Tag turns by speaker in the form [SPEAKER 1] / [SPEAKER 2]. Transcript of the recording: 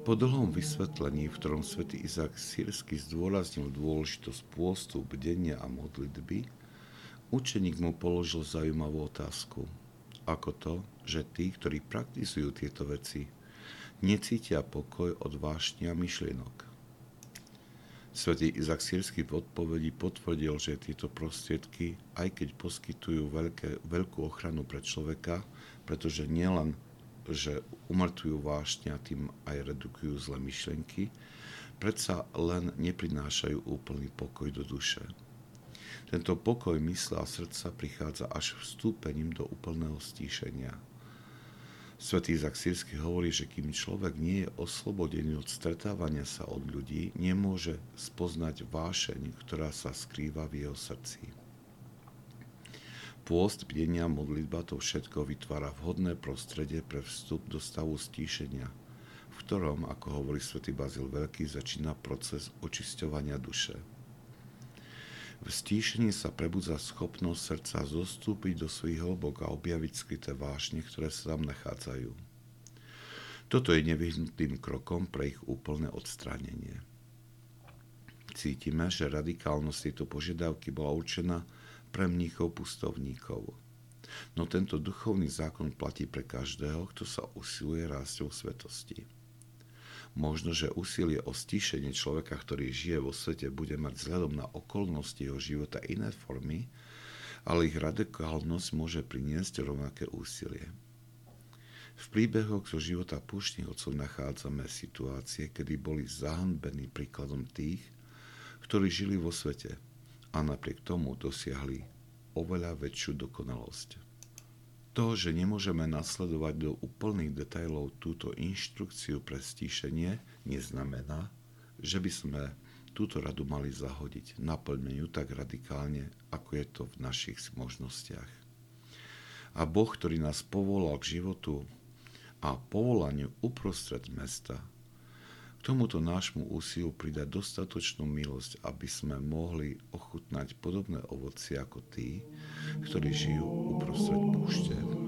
[SPEAKER 1] Po dlhom vysvetlení, v ktorom svätý Izák Sírsky zdôraznil dôležitosť pôstu, bdenia a modlitby, učeník mu položil zaujímavú otázku. Ako to, že tí, ktorí praktizujú tieto veci, necítia pokoj od vášni a myšlienok? Svetý Izak Sírsky v odpovedi potvrdil, že tieto prostriedky, aj keď poskytujú veľké, veľkú ochranu pre človeka, pretože nielen že umrtvujú vášňa tým aj redukujú zlé myšlenky, predsa len neprinášajú úplný pokoj do duše. Tento pokoj mysle a srdca prichádza až vstúpením do úplného stíšenia. Svetý Izak Sírsky hovorí, že kým človek nie je oslobodený od stretávania sa od ľudí, nemôže spoznať vášeň, ktorá sa skrýva v jeho srdci. Pôst, bdenia, modlitba to všetko vytvára vhodné prostredie pre vstup do stavu stíšenia, v ktorom, ako hovorí svätý Bazil Veľký, začína proces očisťovania duše. V stíšení sa prebudza schopnosť srdca zostúpiť do svojich hlbok a objaviť skryté vášne, ktoré sa tam nachádzajú. Toto je nevyhnutným krokom pre ich úplné odstránenie. Cítime, že radikálnosť tejto požiadavky bola určená pre mníchov pustovníkov. No tento duchovný zákon platí pre každého, kto sa usiluje rásť vo svetosti. Možno, že úsilie o stíšenie človeka, ktorý žije vo svete, bude mať vzhľadom na okolnosti jeho života iné formy, ale ich radikálnosť môže priniesť rovnaké úsilie. V príbehoch zo života púštnych otcov nachádzame situácie, kedy boli zahanbení príkladom tých, ktorí žili vo svete – a napriek tomu dosiahli oveľa väčšiu dokonalosť. To, že nemôžeme nasledovať do úplných detajlov túto inštrukciu pre stíšenie, neznamená, že by sme túto radu mali zahodiť. Naplňme ju tak radikálne, ako je to v našich možnostiach. A Boh, ktorý nás povolal k životu a povolaniu uprostred mesta, k tomuto nášmu úsilu pridať dostatočnú milosť, aby sme mohli ochutnať podobné ovoci ako tí, ktorí žijú uprostred púšte.